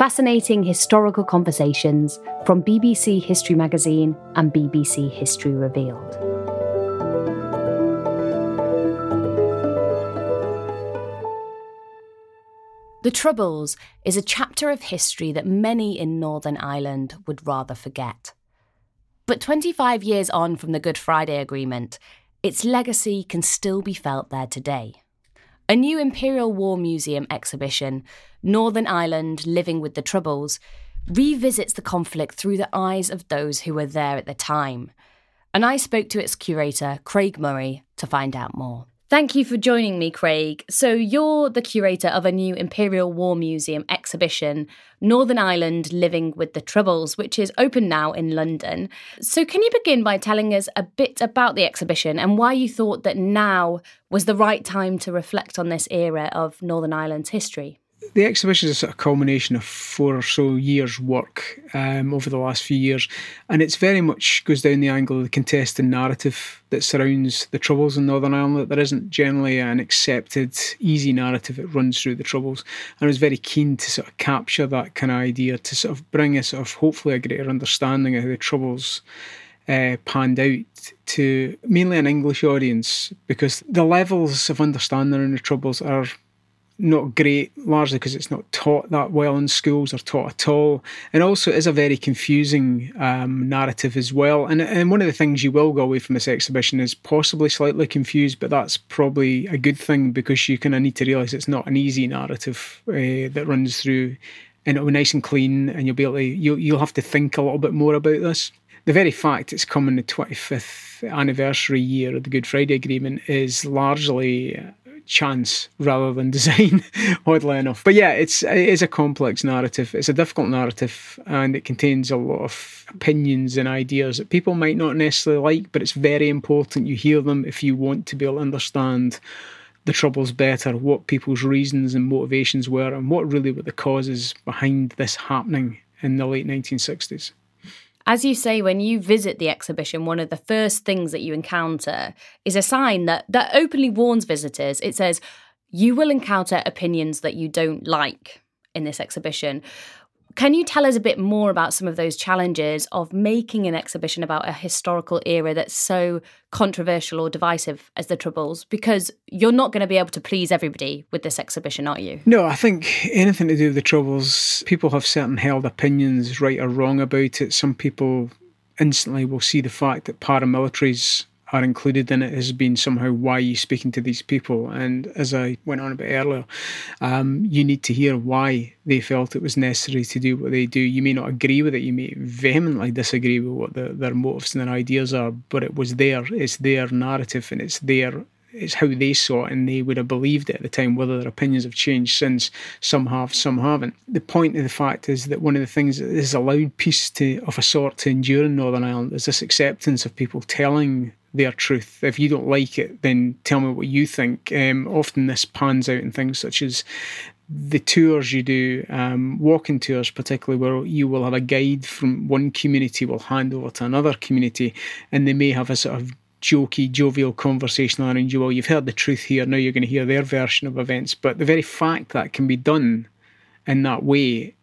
Fascinating historical conversations from BBC History Magazine and BBC History Revealed. The Troubles is a chapter of history that many in Northern Ireland would rather forget. But 25 years on from the Good Friday Agreement, its legacy can still be felt there today. A new Imperial War Museum exhibition, Northern Ireland Living with the Troubles, revisits the conflict through the eyes of those who were there at the time. And I spoke to its curator, Craig Murray, to find out more. Thank you for joining me, Craig. So, you're the curator of a new Imperial War Museum exhibition, Northern Ireland Living with the Troubles, which is open now in London. So, can you begin by telling us a bit about the exhibition and why you thought that now was the right time to reflect on this era of Northern Ireland's history? The exhibition is a sort of culmination of four or so years' work um, over the last few years, and it's very much goes down the angle of the contested narrative that surrounds the Troubles in Northern Ireland. There isn't generally an accepted, easy narrative that runs through the Troubles, and I was very keen to sort of capture that kind of idea to sort of bring a sort of hopefully a greater understanding of how the Troubles. Uh, panned out to mainly an English audience because the levels of understanding in the Troubles are not great, largely because it's not taught that well in schools or taught at all. And also, it is a very confusing um, narrative as well. And, and one of the things you will go away from this exhibition is possibly slightly confused, but that's probably a good thing because you kind of need to realise it's not an easy narrative uh, that runs through and it'll be nice and clean and you'll be able to, you'll, you'll have to think a little bit more about this. The very fact it's coming the 25th anniversary year of the Good Friday Agreement is largely chance rather than design, oddly enough. But yeah, it's it is a complex narrative. It's a difficult narrative, and it contains a lot of opinions and ideas that people might not necessarily like. But it's very important you hear them if you want to be able to understand the troubles better, what people's reasons and motivations were, and what really were the causes behind this happening in the late 1960s. As you say, when you visit the exhibition, one of the first things that you encounter is a sign that, that openly warns visitors. It says, You will encounter opinions that you don't like in this exhibition. Can you tell us a bit more about some of those challenges of making an exhibition about a historical era that's so controversial or divisive as the Troubles? Because you're not going to be able to please everybody with this exhibition, are you? No, I think anything to do with the Troubles, people have certain held opinions, right or wrong about it. Some people instantly will see the fact that paramilitaries are included in it has been somehow why you speaking to these people? And as I went on a bit earlier, um, you need to hear why they felt it was necessary to do what they do. You may not agree with it, you may vehemently disagree with what the, their motives and their ideas are, but it was there, it's their narrative and it's their it's how they saw it and they would have believed it at the time, whether their opinions have changed since. Some have, some haven't. The point of the fact is that one of the things that has allowed peace to of a sort to endure in Northern Ireland is this acceptance of people telling their truth. If you don't like it, then tell me what you think. Um, often this pans out in things such as the tours you do, um, walking tours particularly, where you will have a guide from one community will hand over to another community, and they may have a sort of jokey, jovial conversation around you. Well, you've heard the truth here. Now you're going to hear their version of events. But the very fact that can be done in that way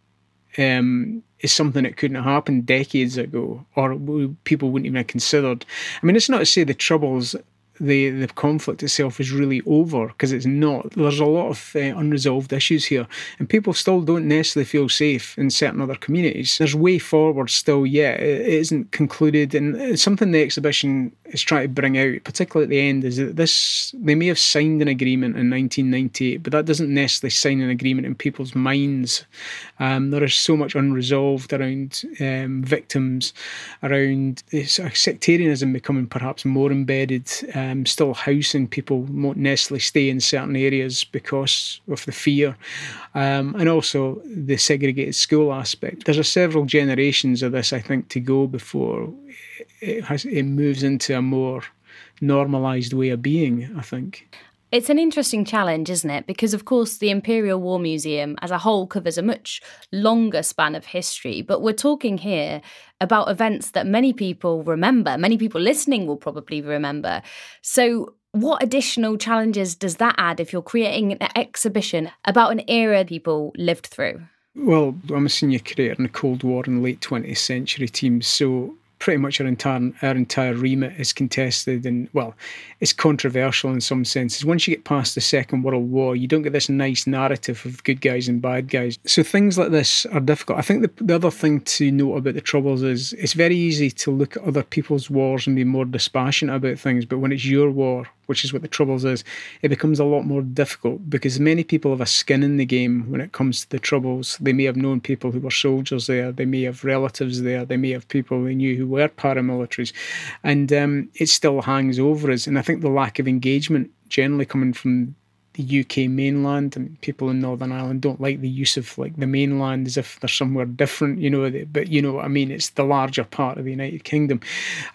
um, is something that couldn't have happened decades ago, or people wouldn't even have considered. I mean, it's not to say the troubles the the conflict itself is really over because it's not. There's a lot of uh, unresolved issues here, and people still don't necessarily feel safe in certain other communities. There's way forward still yet. It isn't concluded, and something the exhibition is trying to bring out, particularly at the end, is that this they may have signed an agreement in 1998, but that doesn't necessarily sign an agreement in people's minds. Um, there is so much unresolved around um, victims, around sectarianism becoming perhaps more embedded. Um, um, still housing people won't necessarily stay in certain areas because of the fear, um, and also the segregated school aspect. There's a several generations of this, I think, to go before it has it moves into a more normalized way of being. I think. It's an interesting challenge, isn't it? Because, of course, the Imperial War Museum as a whole covers a much longer span of history, but we're talking here about events that many people remember. Many people listening will probably remember. So, what additional challenges does that add if you're creating an exhibition about an era people lived through? Well, I'm a senior curator in the Cold War and late 20th century teams, so pretty much our entire our entire remit is contested and well, it's controversial in some senses. Once you get past the Second World War, you don't get this nice narrative of good guys and bad guys. So things like this are difficult. I think the, the other thing to note about the Troubles is it's very easy to look at other people's wars and be more dispassionate about things, but when it's your war, which is what the Troubles is, it becomes a lot more difficult because many people have a skin in the game when it comes to the Troubles. They may have known people who were soldiers there, they may have relatives there, they may have people they knew who were paramilitaries, and um, it still hangs over us. And I think the lack of engagement generally coming from the UK mainland and people in Northern Ireland don't like the use of like the mainland as if they're somewhere different, you know. But you know I mean? It's the larger part of the United Kingdom.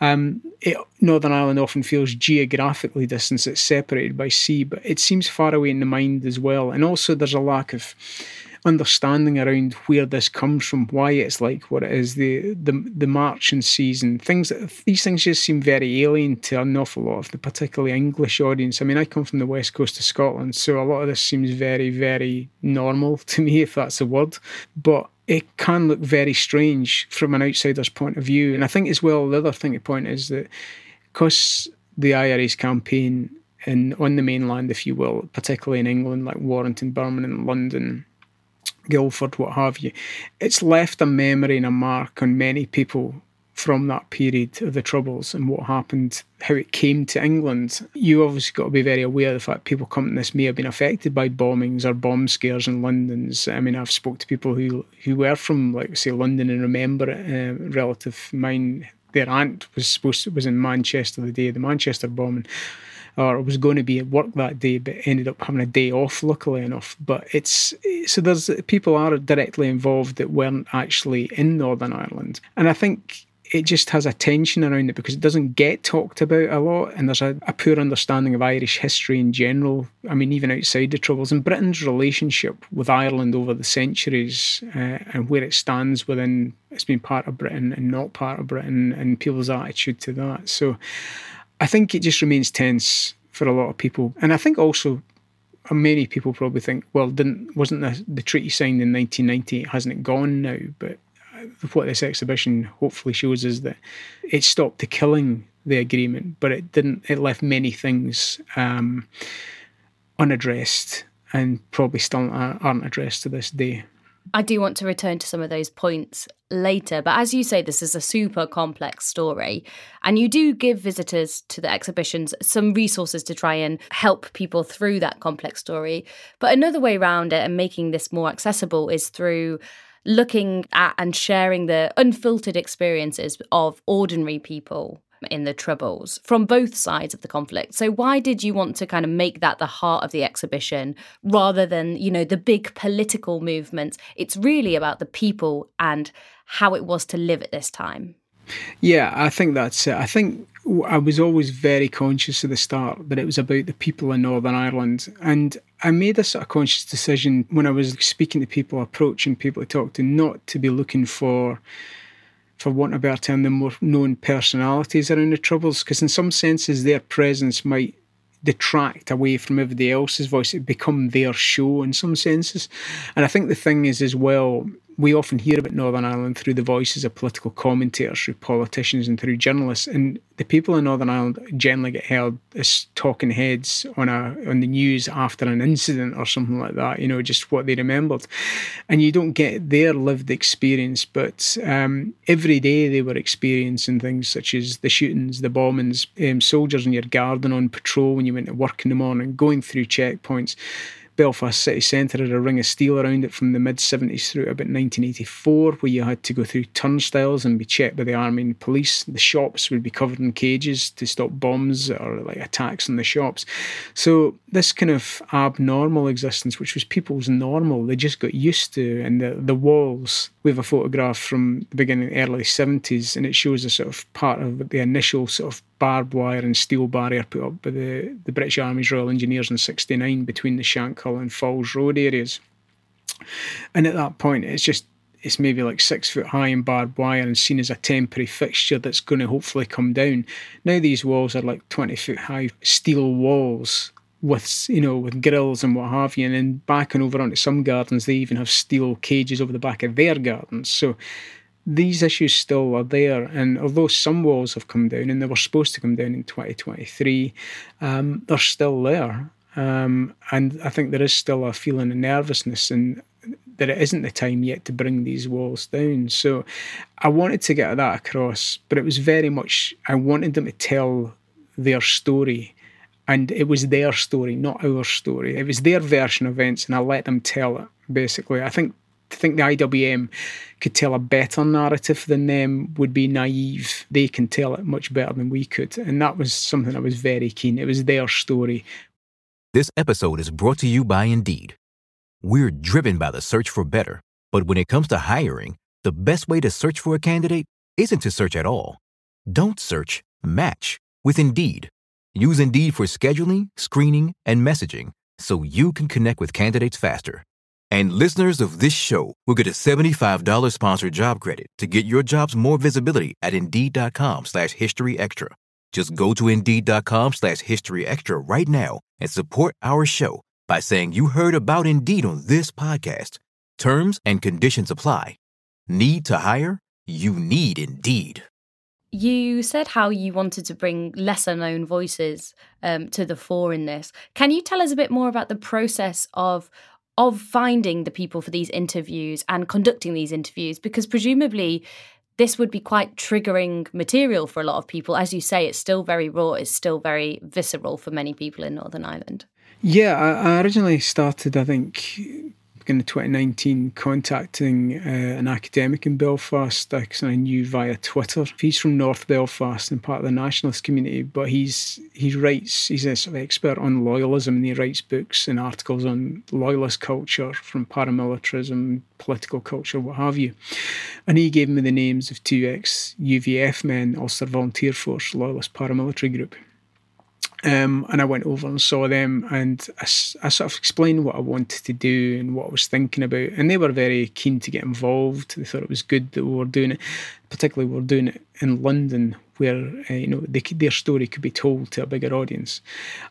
Um, it, Northern Ireland often feels geographically distant; it's separated by sea, but it seems far away in the mind as well. And also, there's a lack of understanding around where this comes from, why it's like what it is, the the the marching season, things that these things just seem very alien to an awful lot of the particularly English audience. I mean, I come from the west coast of Scotland, so a lot of this seems very, very normal to me, if that's a word. But it can look very strange from an outsider's point of view. And I think as well, the other thing to point is that because the IRA's campaign in on the mainland, if you will, particularly in England, like Warrington, Birmingham, London, Guildford, what have you, it's left a memory and a mark on many people from that period of the Troubles and what happened, how it came to England. You obviously got to be very aware of the fact people coming to this may have been affected by bombings or bomb scares in London's. I mean, I've spoke to people who who were from, like, say, London and remember it. Uh, relative mine, their aunt was supposed to, was in Manchester the day of the Manchester bombing or was going to be at work that day, but ended up having a day off, luckily enough. But it's so there's people are directly involved that weren't actually in Northern Ireland, and I think it just has a tension around it because it doesn't get talked about a lot, and there's a, a, poor understanding of Irish history in general. I mean, even outside the Troubles, and Britain's relationship with Ireland over the centuries uh, and where it stands within it's been part of Britain and not part of Britain, and people's attitude to that. So, I think it just remains tense for a lot of people, and I think also uh, many people probably think, well, didn't wasn't the, the treaty signed in 1990? Hasn't it gone now? But uh, what this exhibition hopefully shows is that it stopped the killing the agreement, but it didn't. It left many things um, unaddressed and probably still aren't addressed to this day. I do want to return to some of those points later, but as you say, this is a super complex story. And you do give visitors to the exhibitions some resources to try and help people through that complex story. But another way around it and making this more accessible is through looking at and sharing the unfiltered experiences of ordinary people in the Troubles from both sides of the conflict. So why did you want to kind of make that the heart of the exhibition rather than, you know, the big political movements? It's really about the people and how it was to live at this time. Yeah, I think that's it. I think I was always very conscious at the start that it was about the people in Northern Ireland. And I made a sort of conscious decision when I was speaking to people, approaching people to talk to, not to be looking for for want of a better term, the more known personalities around the Troubles, because in some senses their presence might detract away from everybody else's voice. It become their show in some senses. And I think the thing is as well, we often hear about Northern Ireland through the voices of political commentators, through politicians, and through journalists. And the people in Northern Ireland generally get held as talking heads on a on the news after an incident or something like that. You know, just what they remembered, and you don't get their lived experience. But um, every day they were experiencing things such as the shootings, the bombings, um, soldiers in your garden on patrol when you went to work in the morning, going through checkpoints Belfast city centre had a ring of steel around it from the mid 70s through about 1984, where you had to go through turnstiles and be checked by the army and police. The shops would be covered in cages to stop bombs or like attacks on the shops. So this kind of abnormal existence, which was people's normal, they just got used to, and the the walls. We have a photograph from the beginning, early 70s, and it shows a sort of part of the initial sort of barbed wire and steel barrier put up by the, the British Army's Royal Engineers in 69 between the Shankill and Falls Road areas. And at that point, it's just it's maybe like six foot high in barbed wire and seen as a temporary fixture that's going to hopefully come down. Now these walls are like 20 foot high steel walls with you know with grills and what have you and then backing over onto some gardens they even have steel cages over the back of their gardens so these issues still are there. And although some walls have come down and they were supposed to come down in 2023, um, they're still there. Um, and I think there is still a feeling of nervousness and that it isn't the time yet to bring these walls down. So I wanted to get that across, but it was very much, I wanted them to tell their story. And it was their story, not our story. It was their version of events, and I let them tell it, basically. I think think the IWM could tell a better narrative than them would be naive. They can tell it much better than we could. And that was something I was very keen. It was their story. This episode is brought to you by Indeed. We're driven by the search for better. But when it comes to hiring, the best way to search for a candidate isn't to search at all. Don't search, match with Indeed. Use Indeed for scheduling, screening, and messaging so you can connect with candidates faster. And listeners of this show will get a $75 sponsored job credit to get your jobs more visibility at Indeed.com slash History Extra. Just go to Indeed.com slash History Extra right now and support our show by saying you heard about Indeed on this podcast. Terms and conditions apply. Need to hire? You need Indeed. You said how you wanted to bring lesser known voices um, to the fore in this. Can you tell us a bit more about the process of of finding the people for these interviews and conducting these interviews because presumably this would be quite triggering material for a lot of people. As you say it's still very raw it's still very visceral for many people in northern ireland. Yeah i, originally started i think in 2019 contacting uh, an academic in Belfast because I knew via Twitter. He's from North Belfast and part of the nationalist community, but he's he writes he's a sort of expert on loyalism and he writes books and articles on loyalist culture from paramilitarism, political culture, what have you. And he gave me the names of two ex UVF men, Ulster Volunteer Force, loyalist paramilitary group. Um, and I went over and saw them, and I, I, sort of explained what I wanted to do and what I was thinking about. And they were very keen to get involved. They thought it was good that we were doing it, particularly we were doing it in London, where uh, you know they, their story could be told to a bigger audience.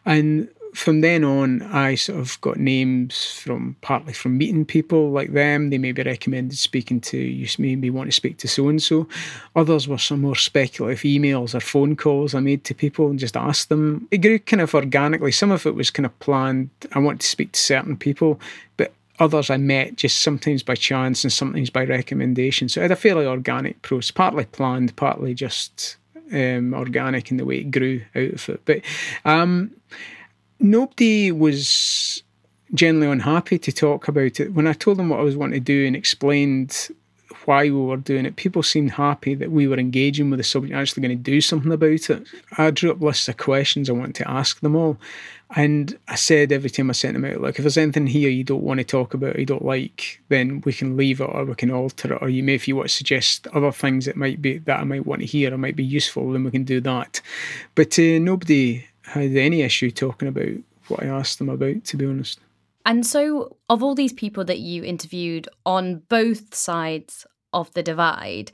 And from then on, I sort of got names from partly from meeting people like them. They maybe recommended speaking to you, maybe want to speak to so and so. Others were some more speculative emails or phone calls I made to people and just asked them. It grew kind of organically. Some of it was kind of planned. I want to speak to certain people, but others I met just sometimes by chance and sometimes by recommendation. So I had a fairly organic process, partly planned, partly just um, organic in the way it grew out of it. But um, nobody was generally unhappy to talk about it. When I told them what I was wanting to do and explained why we were doing it, people seemed happy that we were engaging with the subject, actually going to do something about it. I drew up lists of questions I wanted to ask them all. And I said every time I sent them out, like, if there's anything here you don't want to talk about, you don't like, then we can leave it or we can alter it. Or you may, if you want to suggest other things that might be that I might want to hear or might be useful, then we can do that. But uh, nobody had any issue talking about what I asked them about, to be honest. And so, of all these people that you interviewed on both sides of the divide,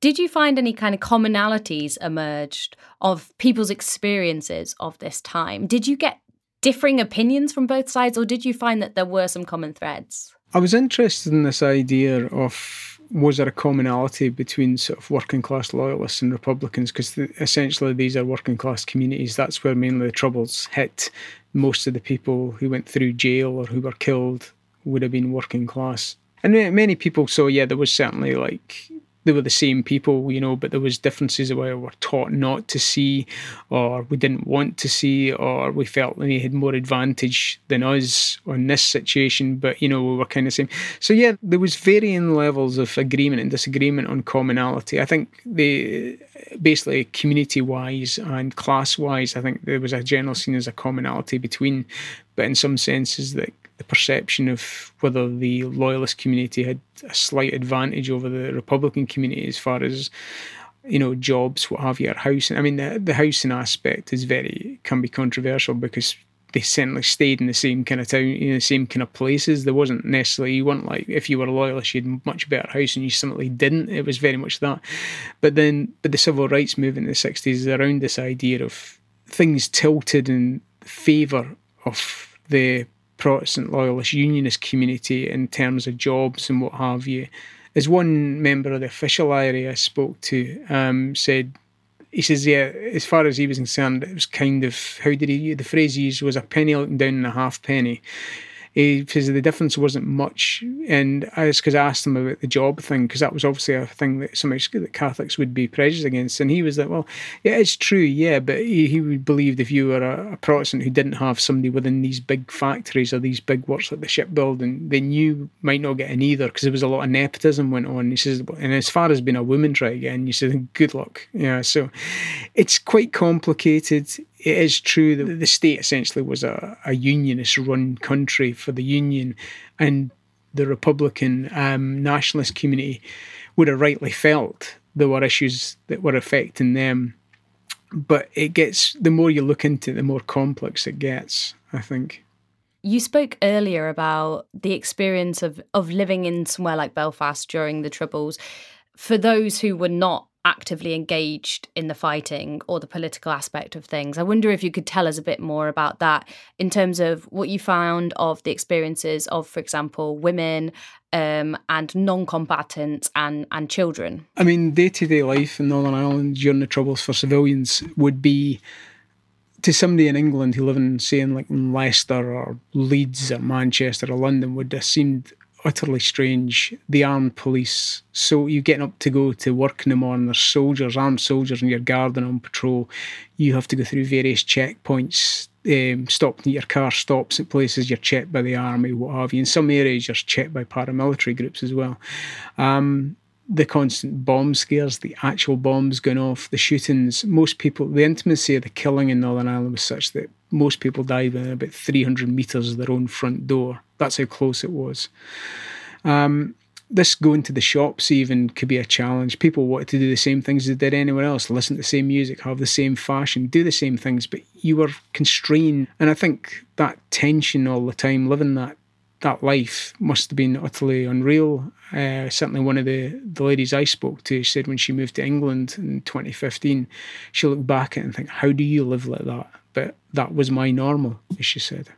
did you find any kind of commonalities emerged of people's experiences of this time? Did you get differing opinions from both sides, or did you find that there were some common threads? I was interested in this idea of was there a commonality between sort of working class loyalists and Republicans? Because essentially these are working class communities. That's where mainly the troubles hit. Most of the people who went through jail or who were killed would have been working class. And many people saw, yeah, there was certainly like they were the same people, you know, but there was differences where we were taught not to see, or we didn't want to see, or we felt they had more advantage than us on this situation. But you know, we were kind of same. So yeah, there was varying levels of agreement and disagreement on commonality. I think the basically community-wise and class-wise, I think there was a general seen as a commonality between, but in some senses that the perception of whether the loyalist community had a slight advantage over the Republican community as far as you know jobs, what have you, or housing. I mean, the the housing aspect is very can be controversial because they certainly stayed in the same kind of town, in the same kind of places. There wasn't necessarily you weren't like if you were a loyalist, you had much better house, and you simply didn't. It was very much that. But then, but the civil rights movement in the sixties is around this idea of things tilted in favour of the Protestant loyalist unionist community in terms of jobs and what have you. As one member of the official IRA I spoke to um, said, he says, yeah, as far as he was concerned, it was kind of, how did he, the phrase he used was a penny looking down and a half penny he says the difference wasn't much. And I was because I asked him about the job thing because that was obviously a thing that some that Catholics would be prejudiced against. And he was like, well, yeah, it's true, yeah, but he, he would believe if you were a, a, Protestant who didn't have somebody within these big factories or these big works like the shipbuilding, then you might not get in either because there was a lot of nepotism went on. He says, and as far as being a woman try again, you said, good luck. Yeah, so it's quite complicated it is true that the state essentially was a, a unionist run country for the union, and the Republican um, nationalist community would have rightly felt there were issues that were affecting them. But it gets, the more you look into it, the more complex it gets, I think. You spoke earlier about the experience of, of living in somewhere like Belfast during the Troubles. For those who were not actively engaged in the fighting or the political aspect of things. I wonder if you could tell us a bit more about that in terms of what you found of the experiences of, for example, women um, and non-combatants and and children. I mean, day-to-day life in Northern Ireland during the Troubles for civilians would be to somebody in England who live in, say, in like Leicester or Leeds or Manchester or London would have seemed utterly strange. The armed police. So you're getting up to go to work in the morning. There's soldiers, armed soldiers in your garden on patrol. You have to go through various checkpoints. Um, stop your car stops at places you're checked by the army, what have you. In some areas, you're checked by paramilitary groups as well. Um, the constant bomb scares, the actual bombs going off, the shootings. Most people, the intimacy of the killing in Northern Ireland was such that most people died within about 300 metres of their own front door. That's how close it was. Um, this going to the shops even could be a challenge. People wanted to do the same things they did anywhere else, listen to the same music, have the same fashion, do the same things, but you were constrained. And I think that tension all the time, living that that life must have been utterly unreal. Uh, certainly, one of the, the ladies I spoke to said when she moved to England in 2015, she looked back at it and think, "How do you live like that?" But that was my normal, as she said.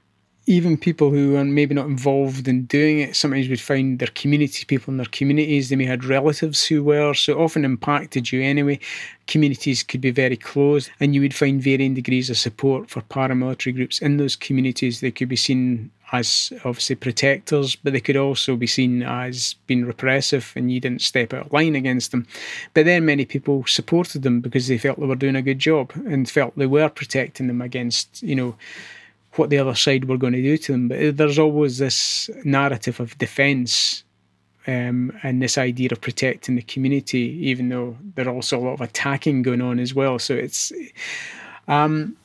Even people who are maybe not involved in doing it sometimes would find their community people in their communities. They may have relatives who were, so often impacted you anyway. Communities could be very close, and you would find varying degrees of support for paramilitary groups in those communities. They could be seen as obviously protectors, but they could also be seen as being repressive and you didn't step out of line against them. But then many people supported them because they felt they were doing a good job and felt they were protecting them against, you know, what the other side were going to do to them. But there's always this narrative of defence um, and this idea of protecting the community, even though there's also a lot of attacking going on as well. So it's. Um,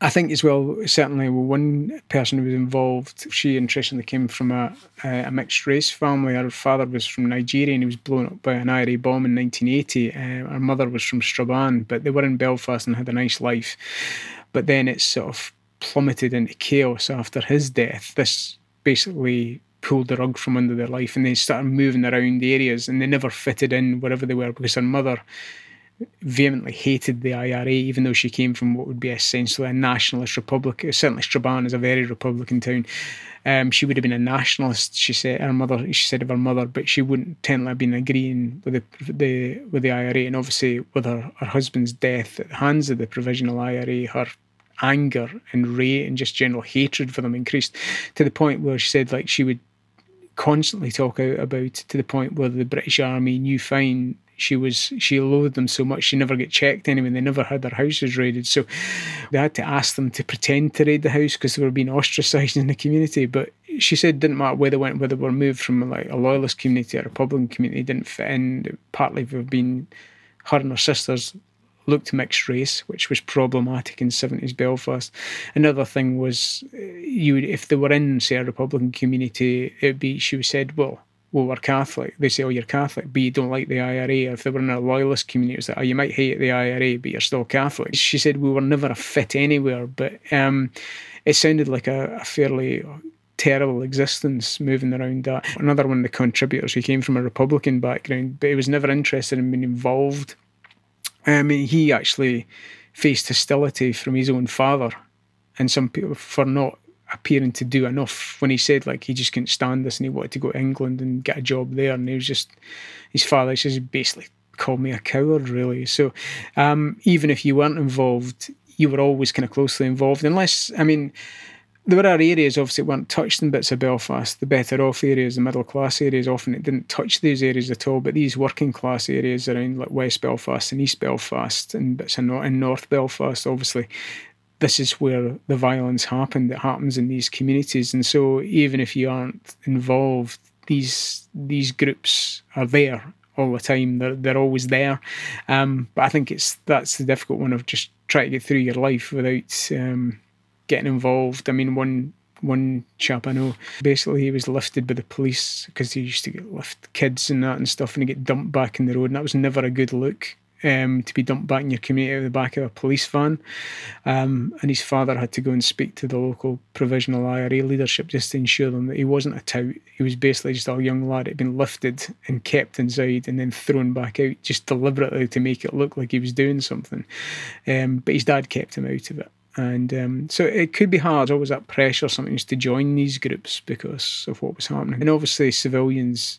I think as well, certainly one person who was involved, she interestingly came from a, a, mixed race family. Her father was from Nigeria and he was blown up by an IRA bomb in 1980. Uh, her mother was from Strabane, but they were in Belfast and had a nice life. But then it's sort of plummeted into chaos after his death. This basically pulled the rug from under their life and they started moving around areas and they never fitted in wherever they were because her mother vehemently hated the IRA, even though she came from what would be essentially a nationalist republic. Certainly, Strabane is a very Republican town. Um, she would have been a nationalist. She said her mother. She said of her mother, but she wouldn't tend to have been agreeing with the, the with the IRA. And obviously, with her, her husband's death at the hands of the provisional IRA, her anger and rage and just general hatred for them increased to the point where she said like she would constantly talk out about to the point where the British Army knew fine she was she loathed them so much she never get checked anyway. They never had their houses raided, so they had to ask them to pretend to raid the house because they were being ostracised in the community. But she said didn't matter where they went, whether they were moved from like a loyalist community or a Republican community, didn't fit in. Partly for being her and her sisters looked mixed race, which was problematic in 70s Belfast. Another thing was you if they were in, say, a Republican community, it'd be, she said, well, well, we're Catholic. They say, oh, you're Catholic, but you don't like the IRA. Or if they were in a loyalist community, it's like, oh, you might hate the IRA, but you're still Catholic. She said we were never a fit anywhere, but um, it sounded like a, a fairly terrible existence moving around that. Another one of the contributors who came from a Republican background, but he was never interested in being involved. I mean, he actually faced hostility from his own father and some people for not appearing to do enough when he said like he just couldn't stand this and he wanted to go to England and get a job there and he was just his father says basically called me a coward really. So um, even if you weren't involved you were always kind of closely involved unless I mean there were areas obviously weren't touched in bits of Belfast the better off areas the middle class areas often it didn't touch these areas at all but these working class areas around like West Belfast and East Belfast and bits in North Belfast obviously this is where the violence happened. It happens in these communities, and so even if you aren't involved, these these groups are there all the time. They're they're always there. Um, but I think it's that's the difficult one of just trying to get through your life without um, getting involved. I mean, one one chap I know, basically he was lifted by the police because he used to get lift kids and that and stuff, and he get dumped back in the road, and that was never a good look um, to be dumped back in your community of the back of a police van. Um, and his father had to go and speak to the local provisional IRA leadership just to ensure them that he wasn't a tout. He was basically just a young lad that had been lifted and kept inside and then thrown back out just deliberately to make it look like he was doing something. Um, but his dad kept him out of it. And um, so it could be hard, always that pressure sometimes to join these groups because of what was happening. And obviously, civilians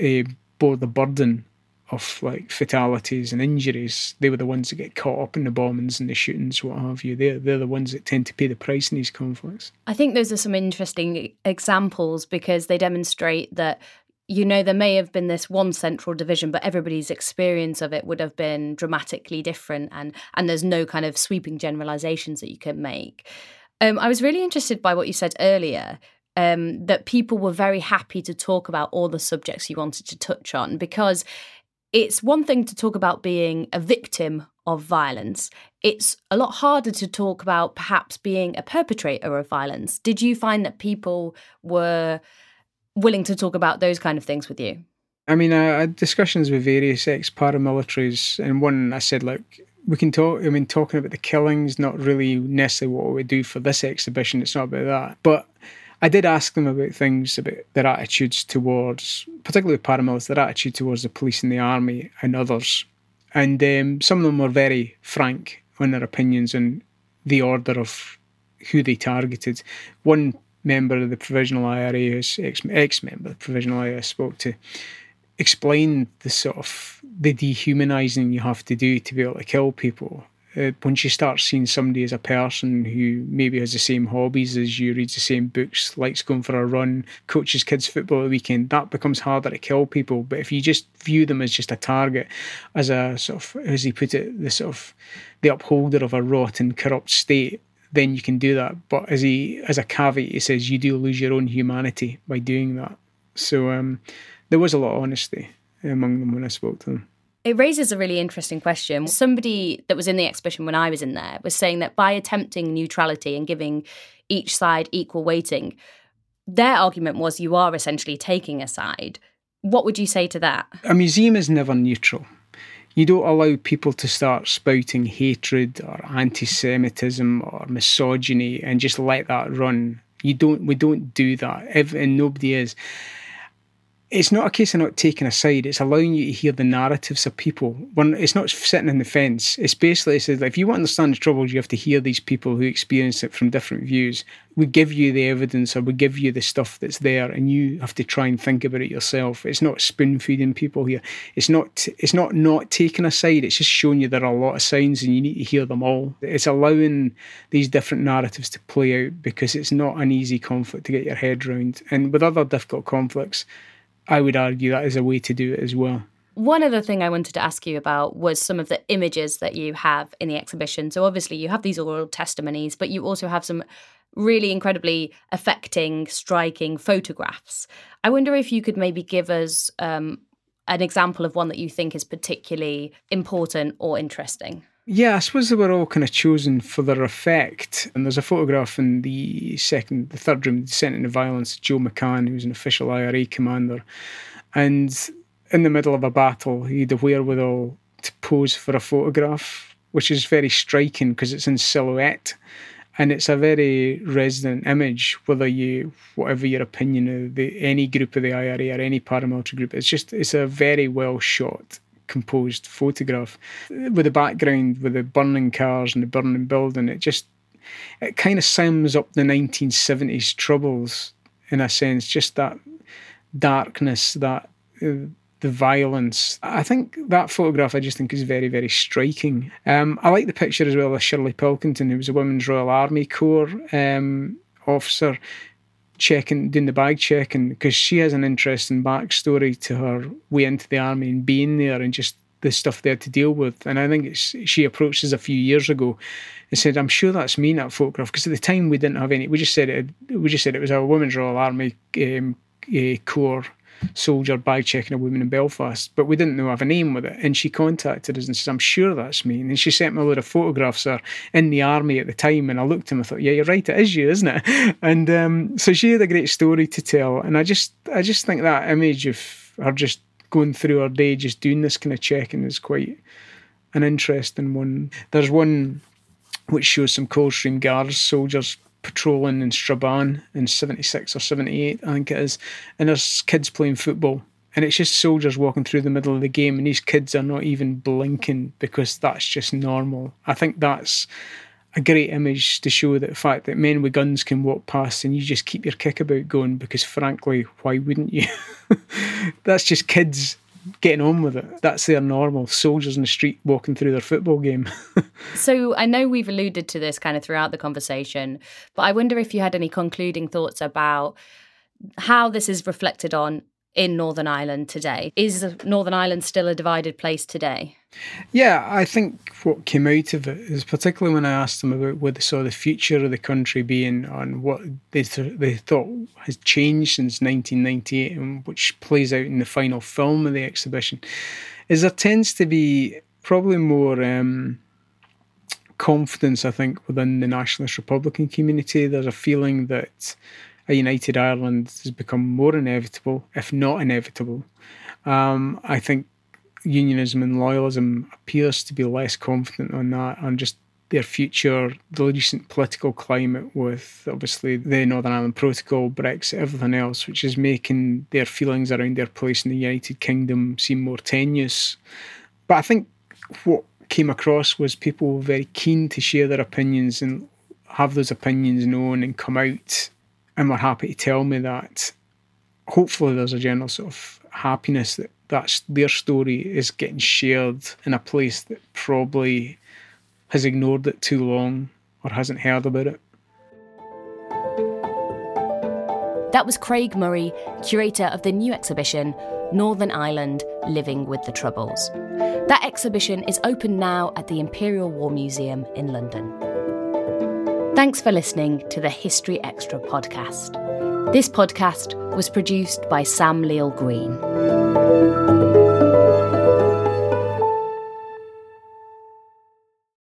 uh, bore the burden of like fatalities and injuries, they were the ones that get caught up in the bombings and the shootings, what have you. They're, they're the ones that tend to pay the price in these conflicts. I think those are some interesting examples because they demonstrate that, you know, there may have been this one central division, but everybody's experience of it would have been dramatically different and, and there's no kind of sweeping generalizations that you can make. Um, I was really interested by what you said earlier um, that people were very happy to talk about all the subjects you wanted to touch on because it's one thing to talk about being a victim of violence. It's a lot harder to talk about perhaps being a perpetrator of violence. Did you find that people were willing to talk about those kind of things with you? I mean, I had discussions with various ex paramilitaries, and one I said, like, we can talk. I mean, talking about the killings, not really necessarily what we do for this exhibition. It's not about that, but I did ask them about things about their attitudes towards, particularly paramilitaries, their attitude towards the police and the army and others. And um, some of them were very frank on their opinions on the order of who they targeted. One member of the Provisional IRA, ex, ex-member of the Provisional IRA, spoke to, explained the sort of the dehumanising you have to do to be able to kill people uh, once you start seeing somebody as a person who maybe has the same hobbies as you, reads the same books, likes going for a run, coaches kids football at the weekend, that becomes harder to kill people. But if you just view them as just a target, as a sort of, as he put it, the sort of the upholder of a rotten, corrupt state, then you can do that. But as he as a caveat, he says you do lose your own humanity by doing that. So um, there was a lot of honesty among them when I spoke to them. It raises a really interesting question. Somebody that was in the exhibition when I was in there was saying that by attempting neutrality and giving each side equal weighting, their argument was you are essentially taking a side. What would you say to that? A museum is never neutral. You don't allow people to start spouting hatred or anti Semitism or misogyny and just let that run. You don't we don't do that. and nobody is it's not a case of not taking a side. It's allowing you to hear the narratives of people. When it's not sitting in the fence. It's basically it says if you want to understand the troubles, you have to hear these people who experience it from different views. We give you the evidence, or we give you the stuff that's there, and you have to try and think about it yourself. It's not spoon feeding people here. It's not. It's not not taking a side. It's just showing you there are a lot of signs, and you need to hear them all. It's allowing these different narratives to play out because it's not an easy conflict to get your head around. And with other difficult conflicts I would argue that is a way to do it as well. One other thing I wanted to ask you about was some of the images that you have in the exhibition. So, obviously, you have these oral testimonies, but you also have some really incredibly affecting, striking photographs. I wonder if you could maybe give us um, an example of one that you think is particularly important or interesting. Yeah, I suppose they were all kind of chosen for their effect. And there's a photograph in the second, the third room, Descent into Violence, Joe McCann, who's an official IRA commander. And in the middle of a battle, he had the wherewithal to pose for a photograph, which is very striking because it's in silhouette. And it's a very resonant image, whether you, whatever your opinion of the, any group of the IRA or any paramilitary group, it's just, it's a very well shot composed photograph with the background with the burning cars and the burning building. It just it kind of sums up the 1970s troubles in a sense, just that darkness, that uh, the violence. I think that photograph I just think is very, very striking. Um, I like the picture as well of Shirley Pilkington, who was a Women's Royal Army Corps um, officer checking, doing the bag checking, because she has an interesting backstory to her way into the army and being there and just the stuff there to deal with. And I think she approached us a few years ago and said, "I'm sure that's me in that photograph." Because at the time we didn't have any. We just said it. We just said it was a Women's Royal Army um, uh, Corps soldier bag checking a woman in Belfast, but we didn't know I have a name with it. And she contacted us and said, I'm sure that's me. And she sent me a load of photographs of her in the army at the time. And I looked at him and I thought, Yeah, you're right, it is you, isn't it? And um, so she had a great story to tell. And I just I just think that image of her just going through her day, just doing this kind of checking is quite an interesting one. There's one which shows some Coldstream Guards soldiers patrolling in Strabane in 76 or 78, I think it is, and there's kids playing football. And it's just soldiers walking through the middle of the game, and these kids are not even blinking because that's just normal. I think that's a great image to show that the fact that men with guns can walk past and you just keep your kickabout going because, frankly, why wouldn't you? that's just kids getting on with it. That's their normal. Soldiers in the street walking through their football game. so I know we've alluded to this kind of throughout the conversation, but I wonder if you had any concluding thoughts about how this is reflected on in Northern Ireland today. Is Northern Ireland still a divided place today? Yeah, I think what came out of it is particularly when I asked them about what they saw the future of the country being and what they, th- they thought has changed since 1998 and which plays out in the final film of the exhibition, is there tends to be probably more um, confidence, I think, within the nationalist Republican community. There's a feeling that a united Ireland has become more inevitable, if not inevitable. Um, I think unionism and loyalism appears to be less confident on that and just their future, the recent political climate with obviously the Northern Ireland Protocol, Brexit, everything else, which is making their feelings around their place in the United Kingdom seem more tenuous. But I think what came across was people very keen to share their opinions and have those opinions known and come out and were happy to tell me that. Hopefully, there's a general sort of happiness that that's their story is getting shared in a place that probably has ignored it too long or hasn't heard about it. That was Craig Murray, curator of the new exhibition Northern Ireland Living with the Troubles. That exhibition is open now at the Imperial War Museum in London. Thanks for listening to the History Extra podcast. This podcast was produced by Sam Leal Green.